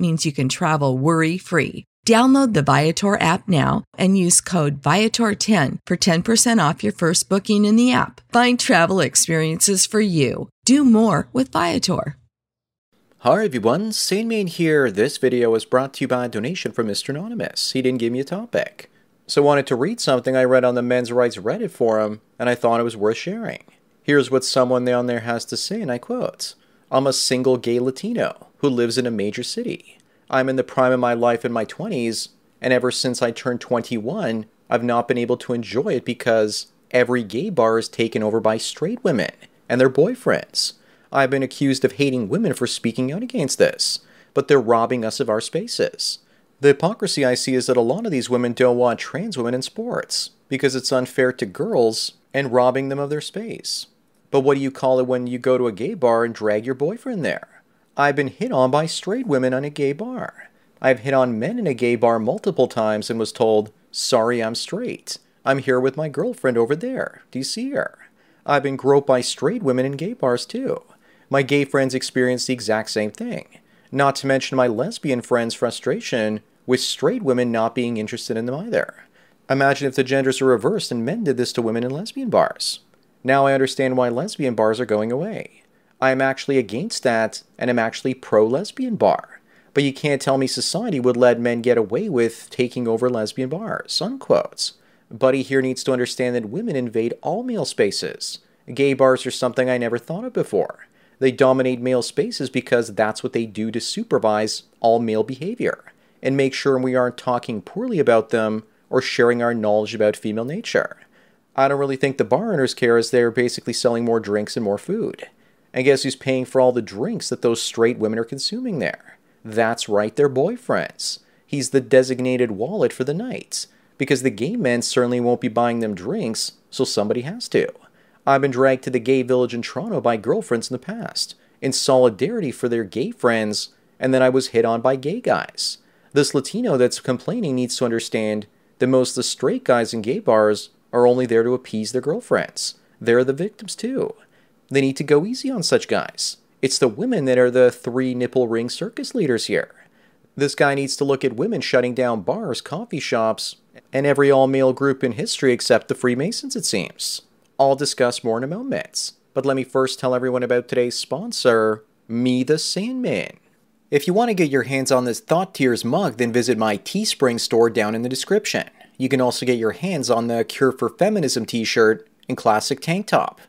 means you can travel worry free. Download the Viator app now and use code Viator10 for 10% off your first booking in the app. Find travel experiences for you. Do more with Viator. Hi everyone, Sandman here. This video was brought to you by a donation from Mr. Anonymous. He didn't give me a topic. So I wanted to read something I read on the men's rights Reddit forum, and I thought it was worth sharing. Here's what someone down there has to say, and I quote I'm a single gay Latino who lives in a major city. I'm in the prime of my life in my 20s, and ever since I turned 21, I've not been able to enjoy it because every gay bar is taken over by straight women and their boyfriends. I've been accused of hating women for speaking out against this, but they're robbing us of our spaces. The hypocrisy I see is that a lot of these women don't want trans women in sports because it's unfair to girls and robbing them of their space. But what do you call it when you go to a gay bar and drag your boyfriend there? I've been hit on by straight women on a gay bar. I've hit on men in a gay bar multiple times and was told, Sorry, I'm straight. I'm here with my girlfriend over there. Do you see her? I've been groped by straight women in gay bars too. My gay friends experienced the exact same thing. Not to mention my lesbian friends' frustration with straight women not being interested in them either. Imagine if the genders were reversed and men did this to women in lesbian bars. Now I understand why lesbian bars are going away. I'm actually against that and I'm actually pro lesbian bar. But you can't tell me society would let men get away with taking over lesbian bars. Unquotes. Buddy here needs to understand that women invade all male spaces. Gay bars are something I never thought of before. They dominate male spaces because that's what they do to supervise all male behavior and make sure we aren't talking poorly about them or sharing our knowledge about female nature. I don't really think the bar owners care as they're basically selling more drinks and more food. And guess who's paying for all the drinks that those straight women are consuming there? That's right, their boyfriends. He's the designated wallet for the night. Because the gay men certainly won't be buying them drinks, so somebody has to. I've been dragged to the gay village in Toronto by girlfriends in the past, in solidarity for their gay friends, and then I was hit on by gay guys. This Latino that's complaining needs to understand that most of the straight guys in gay bars are only there to appease their girlfriends. They're the victims too. They need to go easy on such guys. It's the women that are the three nipple ring circus leaders here. This guy needs to look at women shutting down bars, coffee shops, and every all male group in history except the Freemasons, it seems. I'll discuss more in a moment. But let me first tell everyone about today's sponsor, Me the Sandman. If you want to get your hands on this Thought Tears mug, then visit my Teespring store down in the description. You can also get your hands on the Cure for Feminism t shirt and classic tank top.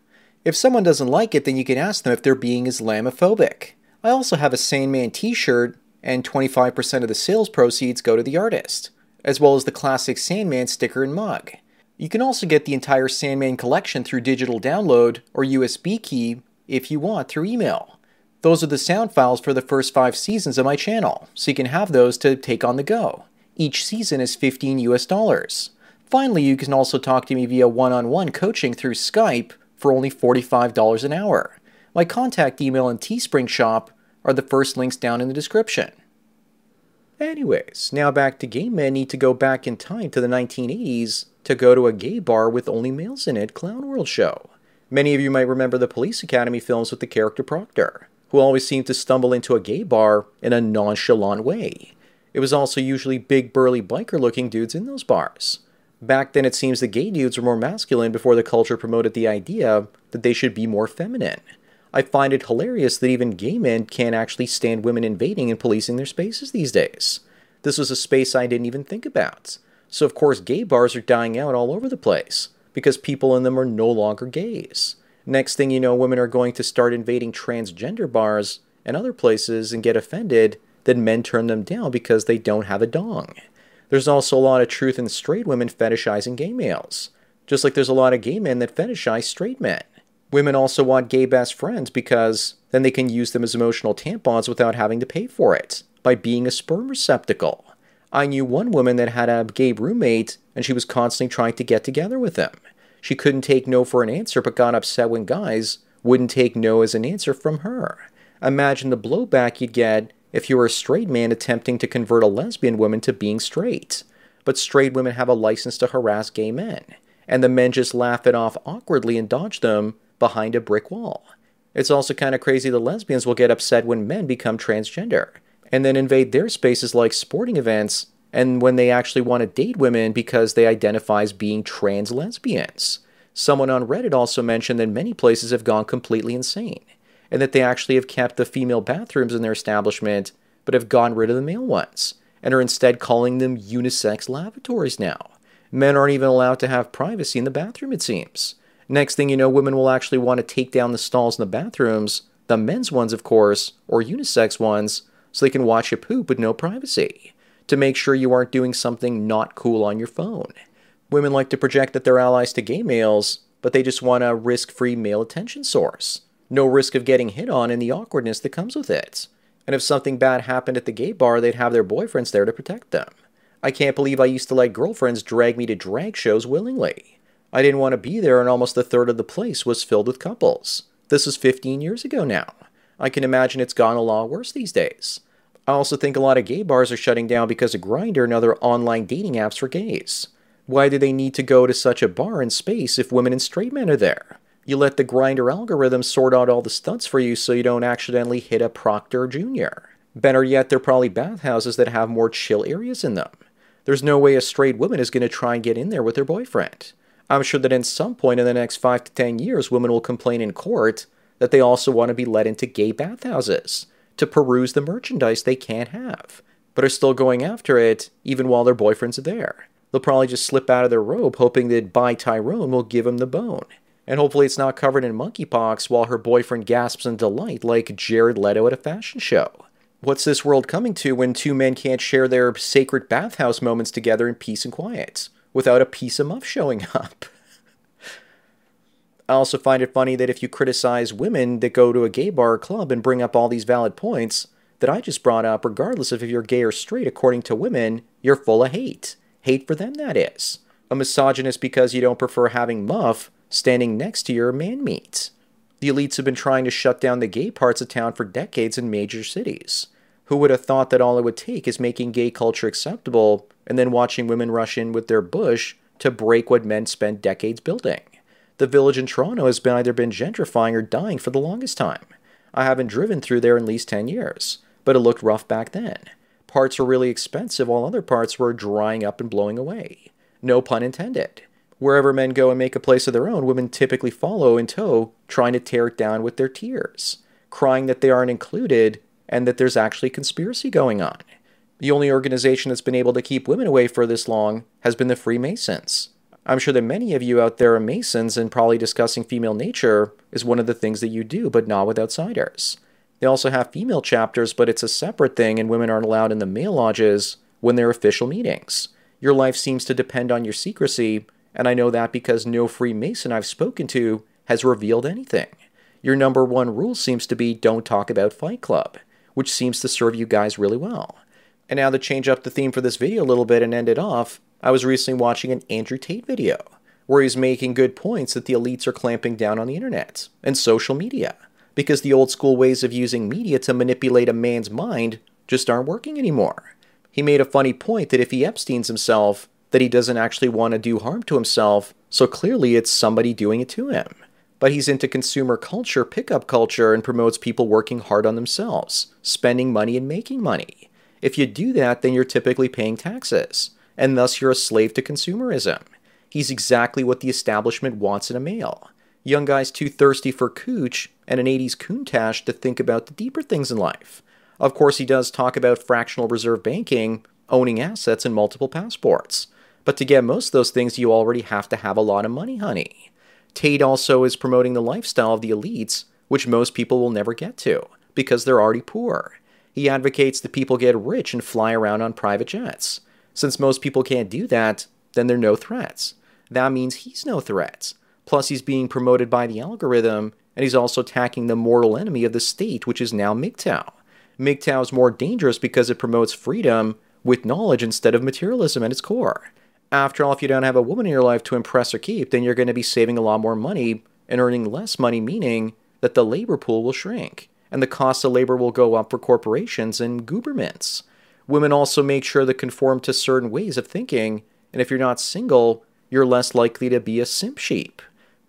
If someone doesn't like it, then you can ask them if they're being Islamophobic. I also have a Sandman t shirt, and 25% of the sales proceeds go to the artist, as well as the classic Sandman sticker and mug. You can also get the entire Sandman collection through digital download or USB key if you want through email. Those are the sound files for the first five seasons of my channel, so you can have those to take on the go. Each season is 15 US dollars. Finally, you can also talk to me via one on one coaching through Skype for only $45 an hour. My contact email and Teespring shop are the first links down in the description. Anyways, now back to gay men need to go back in time to the 1980s to go to a gay bar with only males in it Clown World show. Many of you might remember the Police Academy films with the character Proctor, who always seemed to stumble into a gay bar in a nonchalant way. It was also usually big burly biker looking dudes in those bars. Back then, it seems the gay dudes were more masculine before the culture promoted the idea that they should be more feminine. I find it hilarious that even gay men can't actually stand women invading and policing their spaces these days. This was a space I didn't even think about. So, of course, gay bars are dying out all over the place because people in them are no longer gays. Next thing you know, women are going to start invading transgender bars and other places and get offended that men turn them down because they don't have a dong. There's also a lot of truth in straight women fetishizing gay males, just like there's a lot of gay men that fetishize straight men. Women also want gay best friends because then they can use them as emotional tampons without having to pay for it by being a sperm receptacle. I knew one woman that had a gay roommate and she was constantly trying to get together with him. She couldn't take no for an answer but got upset when guys wouldn't take no as an answer from her. Imagine the blowback you'd get if you're a straight man attempting to convert a lesbian woman to being straight. But straight women have a license to harass gay men, and the men just laugh it off awkwardly and dodge them behind a brick wall. It's also kind of crazy the lesbians will get upset when men become transgender, and then invade their spaces like sporting events, and when they actually want to date women because they identify as being trans lesbians. Someone on Reddit also mentioned that many places have gone completely insane and that they actually have kept the female bathrooms in their establishment, but have gotten rid of the male ones, and are instead calling them unisex lavatories now. Men aren't even allowed to have privacy in the bathroom, it seems. Next thing you know, women will actually want to take down the stalls in the bathrooms, the men's ones, of course, or unisex ones, so they can watch you poop with no privacy, to make sure you aren't doing something not cool on your phone. Women like to project that they're allies to gay males, but they just want a risk free male attention source no risk of getting hit on and the awkwardness that comes with it. And if something bad happened at the gay bar, they'd have their boyfriends there to protect them. I can't believe I used to let girlfriends drag me to drag shows willingly. I didn't want to be there, and almost a third of the place was filled with couples. This is 15 years ago now. I can imagine it's gone a lot worse these days. I also think a lot of gay bars are shutting down because of Grindr and other online dating apps for gays. Why do they need to go to such a bar in space if women and straight men are there? You let the Grindr algorithm sort out all the stunts for you so you don't accidentally hit a Proctor Jr. Better yet, they're probably bathhouses that have more chill areas in them. There's no way a straight woman is going to try and get in there with her boyfriend. I'm sure that in some point in the next 5 to 10 years, women will complain in court that they also want to be let into gay bathhouses to peruse the merchandise they can't have, but are still going after it even while their boyfriends are there. They'll probably just slip out of their robe hoping that By Tyrone will give them the bone and hopefully it's not covered in monkeypox while her boyfriend gasps in delight like Jared Leto at a fashion show. What's this world coming to when two men can't share their sacred bathhouse moments together in peace and quiet without a piece of muff showing up? I also find it funny that if you criticize women that go to a gay bar or club and bring up all these valid points that I just brought up, regardless of if you're gay or straight, according to women, you're full of hate. Hate for them, that is. A misogynist because you don't prefer having muff standing next to your man meat. The elites have been trying to shut down the gay parts of town for decades in major cities. Who would have thought that all it would take is making gay culture acceptable and then watching women rush in with their bush to break what men spent decades building? The village in Toronto has been either been gentrifying or dying for the longest time. I haven't driven through there in at least 10 years, but it looked rough back then. Parts were really expensive while other parts were drying up and blowing away. No pun intended. Wherever men go and make a place of their own, women typically follow in tow, trying to tear it down with their tears, crying that they aren't included and that there's actually conspiracy going on. The only organization that's been able to keep women away for this long has been the Freemasons. I'm sure that many of you out there are Masons, and probably discussing female nature is one of the things that you do, but not with outsiders. They also have female chapters, but it's a separate thing, and women aren't allowed in the male lodges when they're official meetings. Your life seems to depend on your secrecy, and I know that because no Freemason I've spoken to has revealed anything. Your number one rule seems to be don't talk about Fight Club, which seems to serve you guys really well. And now to change up the theme for this video a little bit and end it off, I was recently watching an Andrew Tate video where he's making good points that the elites are clamping down on the internet and social media because the old school ways of using media to manipulate a man's mind just aren't working anymore. He made a funny point that if he Epstein's himself, that he doesn't actually want to do harm to himself, so clearly it's somebody doing it to him. But he's into consumer culture, pickup culture, and promotes people working hard on themselves, spending money and making money. If you do that, then you're typically paying taxes, and thus you're a slave to consumerism. He's exactly what the establishment wants in a male. Young guys too thirsty for cooch and an 80s coontash to think about the deeper things in life. Of course, he does talk about fractional reserve banking, owning assets, and multiple passports. But to get most of those things, you already have to have a lot of money, honey. Tate also is promoting the lifestyle of the elites, which most people will never get to, because they're already poor. He advocates that people get rich and fly around on private jets. Since most people can't do that, then they're no threats. That means he's no threat. Plus, he's being promoted by the algorithm, and he's also attacking the mortal enemy of the state, which is now MGTOW. MGTOW is more dangerous because it promotes freedom with knowledge instead of materialism at its core. After all, if you don't have a woman in your life to impress or keep, then you're going to be saving a lot more money and earning less money, meaning that the labor pool will shrink and the cost of labor will go up for corporations and governments. Women also make sure to conform to certain ways of thinking, and if you're not single, you're less likely to be a simp sheep.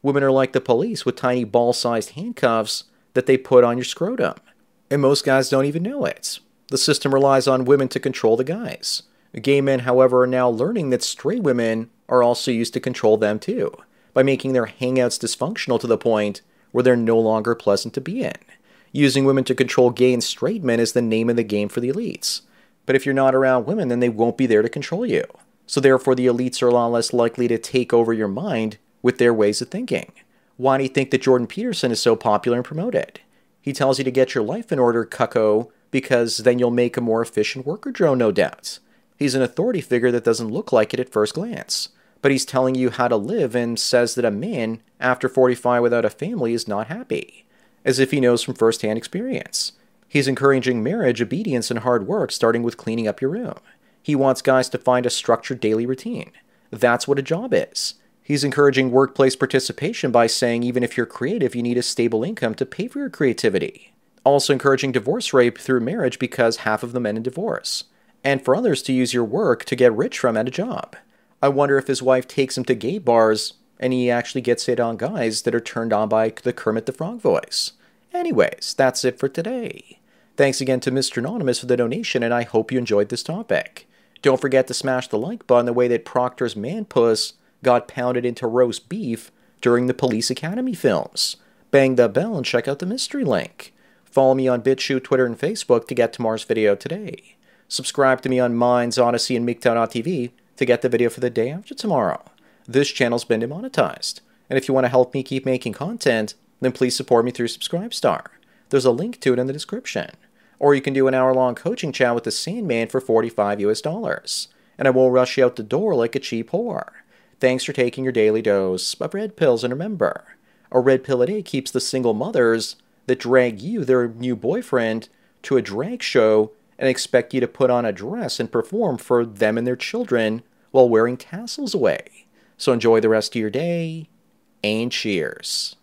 Women are like the police with tiny ball sized handcuffs that they put on your scrotum. And most guys don't even know it. The system relies on women to control the guys. Gay men, however, are now learning that straight women are also used to control them too, by making their hangouts dysfunctional to the point where they're no longer pleasant to be in. Using women to control gay and straight men is the name of the game for the elites. But if you're not around women, then they won't be there to control you. So therefore, the elites are a lot less likely to take over your mind with their ways of thinking. Why do you think that Jordan Peterson is so popular and promoted? He tells you to get your life in order, cucko, because then you'll make a more efficient worker drone, no doubt. He's an authority figure that doesn't look like it at first glance, but he's telling you how to live and says that a man after 45 without a family is not happy, as if he knows from first-hand experience. He's encouraging marriage, obedience, and hard work, starting with cleaning up your room. He wants guys to find a structured daily routine. That's what a job is. He's encouraging workplace participation by saying even if you're creative, you need a stable income to pay for your creativity. Also encouraging divorce rape through marriage because half of the men in divorce and for others to use your work to get rich from at a job. I wonder if his wife takes him to gay bars and he actually gets hit on guys that are turned on by the Kermit the Frog voice. Anyways, that's it for today. Thanks again to Mr. Anonymous for the donation, and I hope you enjoyed this topic. Don't forget to smash the like button the way that Proctor's man puss got pounded into roast beef during the Police Academy films. Bang the bell and check out the mystery link. Follow me on BitChute, Twitter, and Facebook to get tomorrow's video today. Subscribe to me on Minds, Odysee, and MGTOW.tv to get the video for the day after tomorrow. This channel's been demonetized, and if you want to help me keep making content, then please support me through Subscribestar. There's a link to it in the description. Or you can do an hour-long coaching chat with the Sandman for 45 US dollars, and I won't rush you out the door like a cheap whore. Thanks for taking your daily dose of red pills, and remember, a red pill a day keeps the single mothers that drag you, their new boyfriend, to a drag show and expect you to put on a dress and perform for them and their children while wearing tassels away. So enjoy the rest of your day and cheers.